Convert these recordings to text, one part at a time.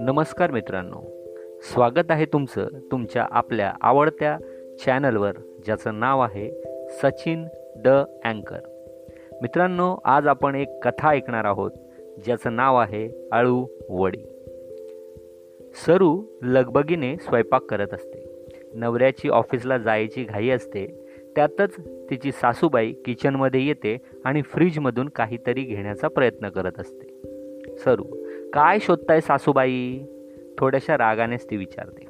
नमस्कार मित्रांनो. स्वागत आहे तुमचं तुमच्या आपल्या आवडत्या चॅनलवर ज्याचं नाव आहे सचिन द अँकर. मित्रांनो आज आपण एक कथा ऐकणार आहोत ज्याचं नाव आहे आळू वडी. सरू लगबगीने स्वयंपाक करत असते. नवऱ्याची ऑफिसला जायची घाई असते त्यातच तिची सासूबाई किचनमध्ये येते आणि फ्रीजमधून काहीतरी घेण्याचा प्रयत्न करत असते. सरू काय शोधताय सासूबाई? थोड्याशा रागानेच ती विचारते.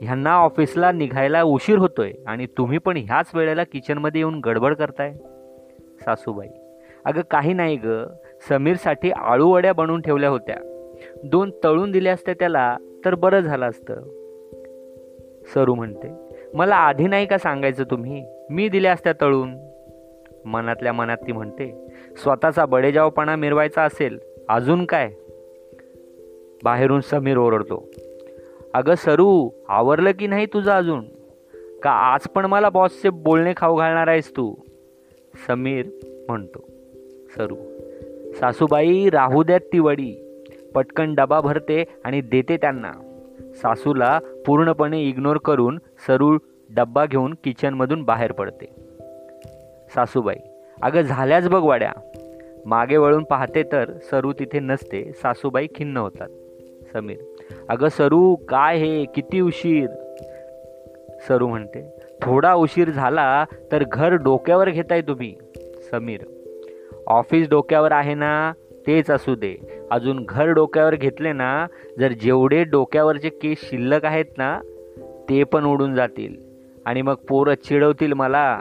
ह्यांना ऑफिसला निघायला उशीर होतोय आणि तुम्ही पण ह्याच वेळेला किचनमध्ये येऊन गडबड करताय? सासूबाई अगं काही नाही ग. समीरसाठी आळूवड्या बनवून ठेवल्या होत्या. दोन तळून दिल्या असत्या त्याला तर बरं झालं असतं. सरू म्हणते मला आधी नाही का सांगायचं तुम्ही? मी दिल्या असत्या तळून. मनातल्या मनात ती म्हणते स्वतःचा बडेजावपणा मिरवायचा असेल अजून काय? बाहेरून समीर ओरडतो अगं सरू आवरलं की नाही तुझं अजून? का आज पण मला बॉसचे बोलणे खाऊ घालणार आहेस तू? समीर म्हणतो सरू सासूबाई राहू द्यात ती वडी. पटकन डबा भरते आणि देते त्यांना. सासूला पूर्णपणे इग्नोर करून सरू डब्बा घेऊन किचनमधून बाहेर पडते. सासूबाई अगं झाल्याच बघ वाड्या. मागे वळून पाहते तर सरू तिथे नसते सासूबाई खिन्न होतात. समीर अगं सरू काय हे? किती उशीर. सरू म्हणते थोडा उशीर झाला तर घर डोक्यावर घेताय तुम्ही. समीर ऑफिस डोक्यावर आहे ना? तेच असू दे. अजून घर डोक्यावर घेतले ना जर जेवढे डोक्यावरचे केस शिल्लक आहेत ना ते पण उडून जातील. आणि मग पोरं चिडवतील मला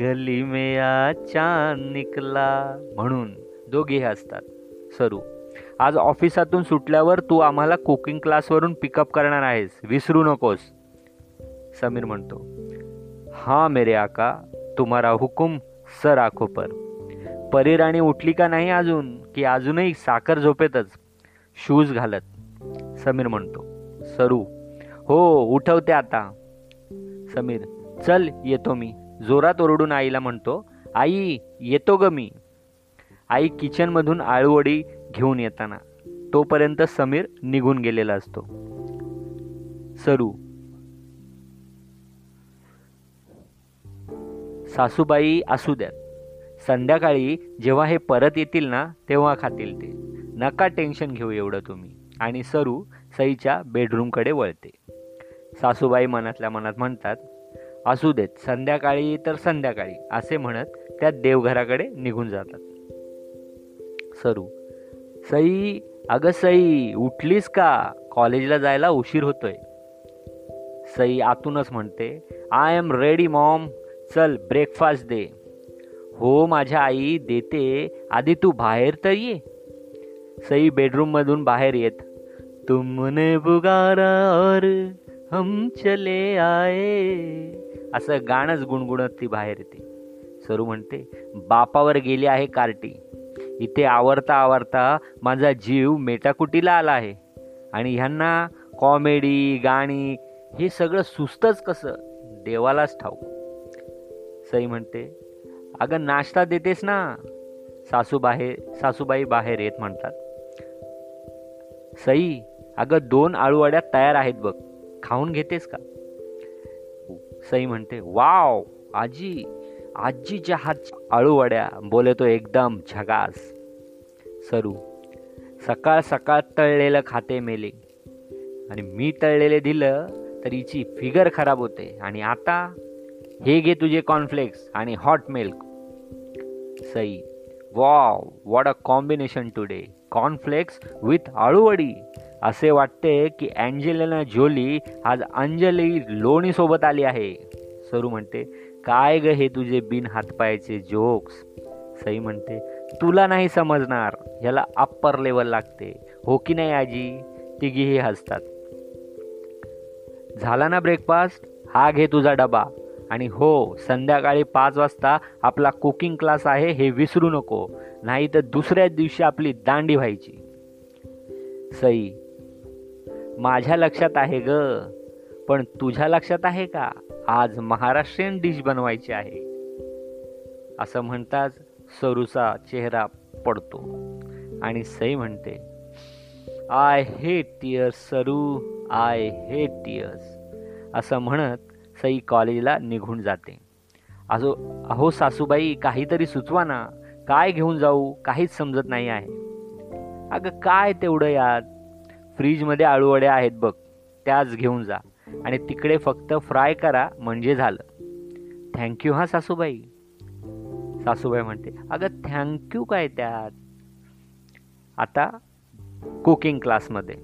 गली मेया चांद निकला म्हणून. दोघेही असतात सरू आज ऑफिसातून सुटल्यावर तू आम्हाला कुकिंग क्लासवरून पिकअप करणार आहेस. विसरू नकोस. समीर म्हणतो हां मेरे आका तुम्हारा हुकुम सर आखो पर. परीराणी उठली का नाही अजून की अजूनही साखर झोपेतच? शूज घालत. समीर म्हणतो सरू. हो उठवते आता. समीर चल येतो मी. जोरात ओरडून आईला म्हणतो आई येतो ग मी. आई किचनमधून आळूवडी घेऊन येताना तोपर्यंत समीर निघून गेलेला असतो. सरू. सासूबाई असू द्यात. संध्याकाळी जेव्हा हे परत येतील ना तेव्हा खातील ते. नका टेन्शन घेऊ एवढं तुम्ही. आणि सरू सईच्या बेडरूमकडे वळते. सासूबाई मनातल्या मनात म्हणतात असू देत संध्याकाळी तर संध्याकाळी असे म्हणत त्या देवघराकडे निघून जातात. सरू सई अगं सई उठलीस का? कॉलेजला जायला उशीर होतोय. सई आतूनच म्हणते आय एम रेडी मॉम चल ब्रेकफास्ट दे. हो माझ्या आई देते. आधी तू बाहेर तर ये. सई बेडरूममधून बाहेर येत. तुमने बुगारा और हम चले आए. असं गाणंच गुणगुणत ती बाहेर येते. सरू म्हणते बापावर गेली आहे कार्टी. इथे आवरता आवरता माझा जीव मेटाकुटीला आला आहे. आणि ह्यांना कॉमेडी गाणी हे सगळं सुस्तच कसं? देवालाच ठाऊ सई म्हणते अगं नाश्ता देतेस ना. सासू बाहेर सासूबाई बाहेर येत म्हणतात. सई अगं दोन आळूवड्या तयार आहेत बघ. खाऊन घेतेस का? सई म्हणते वाव आजी आजीच्या हात आळूवड्या बोलतो एकदम झगास. सरू सकाळ सकाळ तळलेलं खाते मेले. आणि मी तळलेले दिलं तर हिची फिगर खराब होते. आणि आता हे घे तुझे कॉर्नफ्लेक्स आणि hot milk Sai wow what a combination today cornflakes with aluvadi. असे वाटते की अँजेलिना जोली आज अंजली लोणीसोबत आली आहे. सरू म्हणते काय ग हे तुझे बिन हातपायाचे जोक्स सई म्हणते तुला नाही समजणार. ह्याला अप्पर लेवल लागते. हो की नाही आजी? तिघीही हसतात. झाला ना ब्रेकफास्ट हा घे तुझा डबा. आणि हो संध्याकाळी पाच वाजता आपला कुकिंग क्लास आहे हे विसरू नको नाही तर दुसऱ्याच दिवशी आपली दांडी व्हायची. सई माझ्या लक्षात आहे ग पण तुझ्या लक्षात आहे का आज महाराष्ट्रीयन डिश बनवायची आहे? असं म्हणताच सरूचा चेहरा पडतो आणि सई म्हणते I hate tears Saru I hate tears. असं म्हणत सई कॉलेजला निघून जाते. असो अहो सासूबाई काहीतरी सुचवा ना. काय घेऊन जाऊ? काहीच समजत नाही आहे. अगं काय तेवढं यात फ्रीजमध्ये आळूवड्या आहेत बघ. त्याच घेऊन जा. आणि तिकडे फक्त फ्राय करा म्हणजे झालं. थँक्यू हा सासूबाई. सासूबाई म्हणते अगं थँक्यू काय त्यात? आता कुकिंग क्लासमध्ये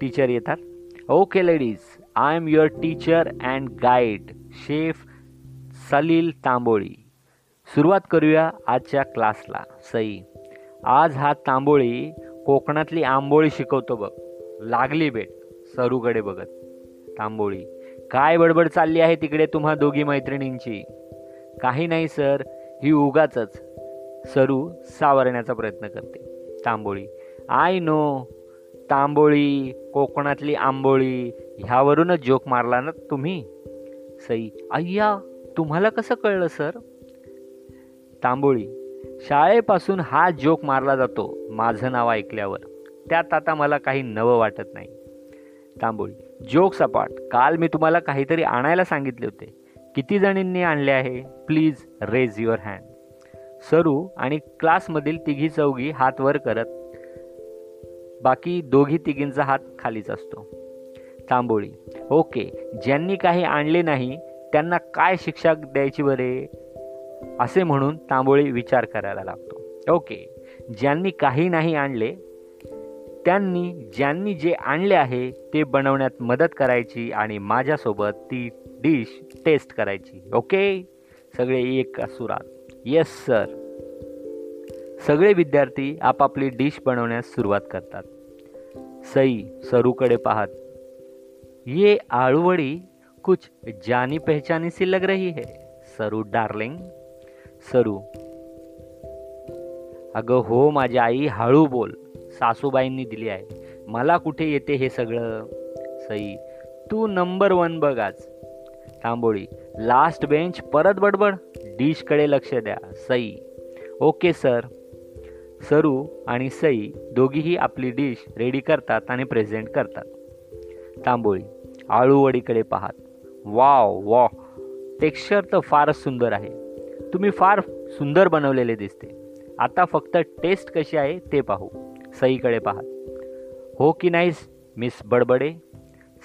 टीचर येतात. Okay ladies I am your teacher and guide chef Salil Tamboli सुरुवात करूया आजच्या क्लासला. सई आज हा तांबोळी कोकणातली आंबोळी शिकवतो बघ. लागली भेट सरूकडे बघत. तांबोळी काय बडबड चालली आहे तिकडे तुम्हा दोघी मैत्रिणींची? काही नाही सर ही उगाच सरू सावरण्याचा प्रयत्न करते. तांबोळी आय नो तांबोळी कोकणातली आंबोळी ह्यावरूनच जोक मारला ना तुम्ही? सई अय्या तुम्हाला कसं कळलं सर? तांबोळी शाळेपासून हा जोक मारला जातो माझं नाव ऐकल्यावर. त्यात आता मला काही नवं वाटत नाही. तांबोळी जोक सपाट काल मी तुम्हाला काहीतरी आणायला सांगितले होते. किती जणींनी आणले आहे? प्लीज रेज युअर हँड सरू आणि क्लासमधील तिघी चौघी हात वर करत बाकी दोघी तिघींचा हात खालीच असतो. तांबोळी. ओके ज्यांनी काही आणले नाही त्यांना काय शिक्षा द्यायची बरे? असे म्हणून तांबोळी विचार करायला लागतो. ओके ज्यांनी काही नाही आणले त्यांनी ज्यांनी जे आणले आहे ते बनवण्यात मदत करायची आणि माझ्यासोबत ती डिश टेस्ट करायची. ओके? सगळे एक सुरात येस सर सगळे विद्यार्थी आपापली डिश बनवण्यास सुरुवात करतात. सई सरूकडे पाहत ये आळूवडी कुछ जानी पहचानी सी लग रही है सरू डार्लिंग। सरू अगं हो माझी आई हळू बोल सासूबाईंनी दिली आहे. मला कुठे येते हे सगळं? सई तू नंबर वन बघ आज. तांबोळी लास्ट बेंच परत बडबड डिशकडे लक्ष द्या. सई ओके सर सरू आणि सई दोघीही आपली डिश रेडी करतात आणि प्रेझेंट करतात. तांबोळी आळूवडीकडे पाहत. वाव वा टेक्स्चर तर फारच सुंदर आहे. तुम्ही फार सुंदर बनवलेले दिसते. आता फक्त टेस्ट कशी आहे ते पाहू. सईकडे पाहत. हो की नाही मिस बडबडे?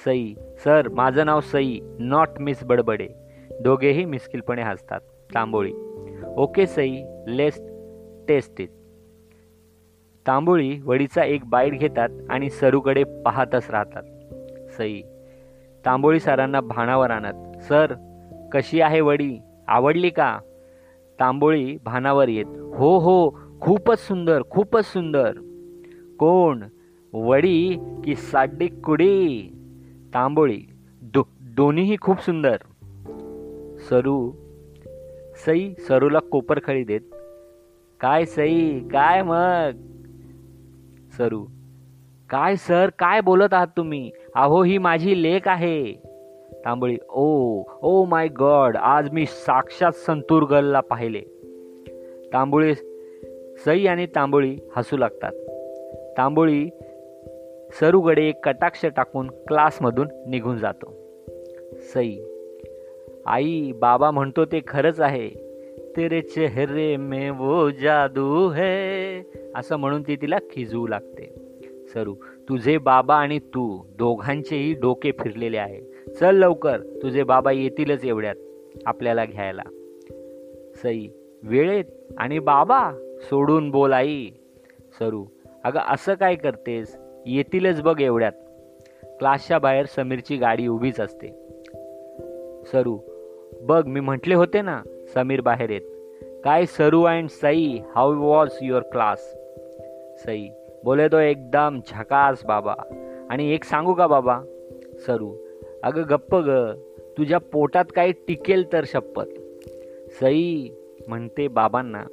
सई सर माझं नाव सई नॉट मिस बडबडे. दोघेही मिस्किलपणे हसतात. Tamboli. Okay Sai let's taste it Tamboli वडीचा एक बाईट घेतात आणि सरूकडे पाहतच राहतात. सई तांबोळी सरांना भानावर आणत सर कशी आहे वडी? आवडली का? तांबोळी भानावर येत हो हो खूपच सुंदर खूपच सुंदर. कोण? वडी की साडी कुडी? तांबोळी दो दोन्हीही खूप सुंदर. सरू सई सरूला कोपरखळी देत काय सई काय मग? सरू काय सर काय बोलत आहात तुम्ही? अहो ही माझी लेख आहे. तांबळी ओ ओ माय गॉड आज मी साक्षात संतूर गर्लला पाहिले. तांबोळी सई आणि तांबोळी हसू लागतात. तांबोळी सरूगडे एक कटाक्ष टाकून क्लासमधून निघून जातो. सई आई बाबा म्हणतो ते खरंच आहे. तेरे चेहरे मे वो जादू है. असं म्हणून ती तिला खिजवू लागते. सरू तुझे बाबा आणि तू दोघांचेही डोके फिरलेले आहे. चल लवकर तुझे बाबा येतीलच एवढ्यात आपल्याला घ्यायला. सई वेळेत आणि बाबा सोडून बोल आई. सरू अगं असं काय करतेस? येतीलच बघ एवढ्यात. क्लासच्या बाहेर समीरची गाडी उभीच असते. सरू बघ मी म्हटले होते ना समीर बाहेर येत. काय Saru and Sai how was your class? Sai बोले तो एकदम झकास बाबा. आणि एक सांगू का बाबा? सरू अगं गप्प ग. तुझ्या पोटात काही टिकेल तर शपथ. सई म्हणते बाबांना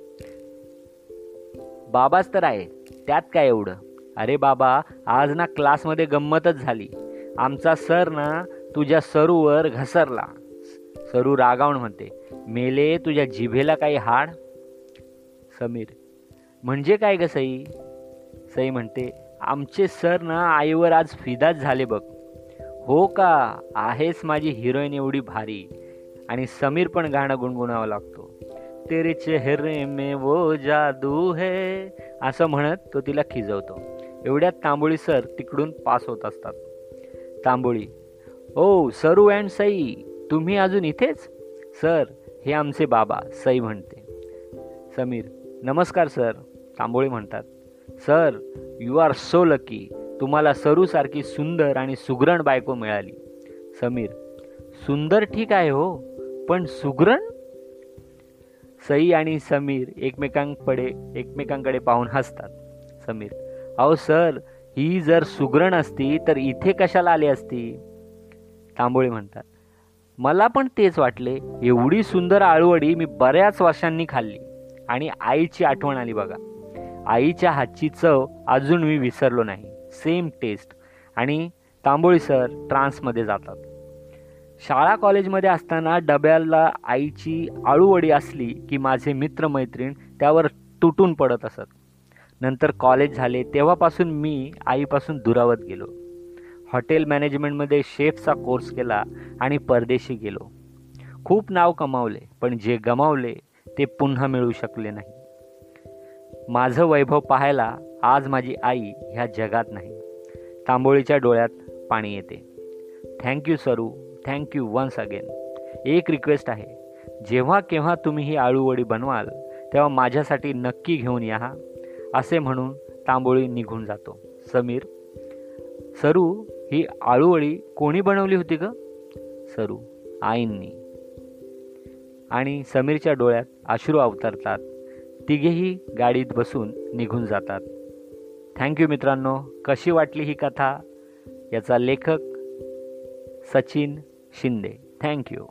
बाबाच तर आहे त्यात काय एवढं? अरे बाबा आज ना क्लासमध्ये गंमतच झाली. आमचा सर ना तुझ्या सरूवर घसरला. सरू रागावून म्हणते मेले तुझ्या जिभेला काही हाड? समीर म्हणजे काय ग सई? सई म्हणते आमचे सर ना आईवर आज फिदाच झाले बघ. हो का? आहेस माझी हिरोईन एवढी भारी. आणि समीर पण गाणं गुणगुणावं लागतो. तेरे चेहरे मे वो जादू है असं म्हणत तो तिला खिजवतो. एवढ्यात तांबोळी सर तिकडून पास होत असतात. तांबोळी ओ सरू अँड सई तुम्ही अजून इथेच? सर हे आमचे बाबा सई म्हणते. समीर नमस्कार सर तांबोळी म्हणतात. Sir you are so lucky तुम्हाला सरूसारखी सुंदर आणि सुगरण बायको मिळाली. समीर सुंदर ठीक आहे हो पण सुगरण? सई आणि समीर एकमेकांकडे एकमेकांकडे पाहून हसतात. समीर अहो सर ही जर सुगरण असती तर इथे कशाला आली असती? तांबोळी म्हणतात मला पण तेच वाटले. एवढी सुंदर आळूवडी मी बऱ्याच वर्षांनी खाल्ली आणि आईची आठवण आली बघा. आईच्या हातची चव अजून मी विसरलो नाही. सेम टेस्ट आणि तांबोळी सर ट्रान्समध्ये जातात. शाळा कॉलेजमध्ये असताना डब्याला आईची आळूवडी असली की माझे मित्रमैत्रीण त्यावर तुटून पडत असत. नंतर कॉलेज झाले तेव्हापासून मी आईपासून दुरावत गेलो. हॉटेल मॅनेजमेंटमध्ये शेफचा कोर्स केला आणि परदेशी गेलो. खूप नाव कमावले पण जे गमावले ते पुन्हा मिळू शकले नाही. माझं वैभव पाहायला आज माझी आई ह्या जगात नाही. तांबोळीच्या डोळ्यात पाणी येते. Thank you Saru thank you once again एक रिक्वेस्ट आहे. जेव्हा केव्हा तुम्ही ही आळूवडी बनवाल तेव्हा माझ्यासाठी नक्की घेऊन या असे म्हणून तांबोळी निघून जातो. समीर सरू ही आळूवळी कोणी बनवली होती ग? सरू आईंनी. आणि समीरच्या डोळ्यात अश्रू अवतरतात. तिघेही गाडीत बसून निघून जातात. थँक्यू मित्रांनो. कशी वाटली ही कथा? याचा लेखक सचिन शिंदे. थँक्यू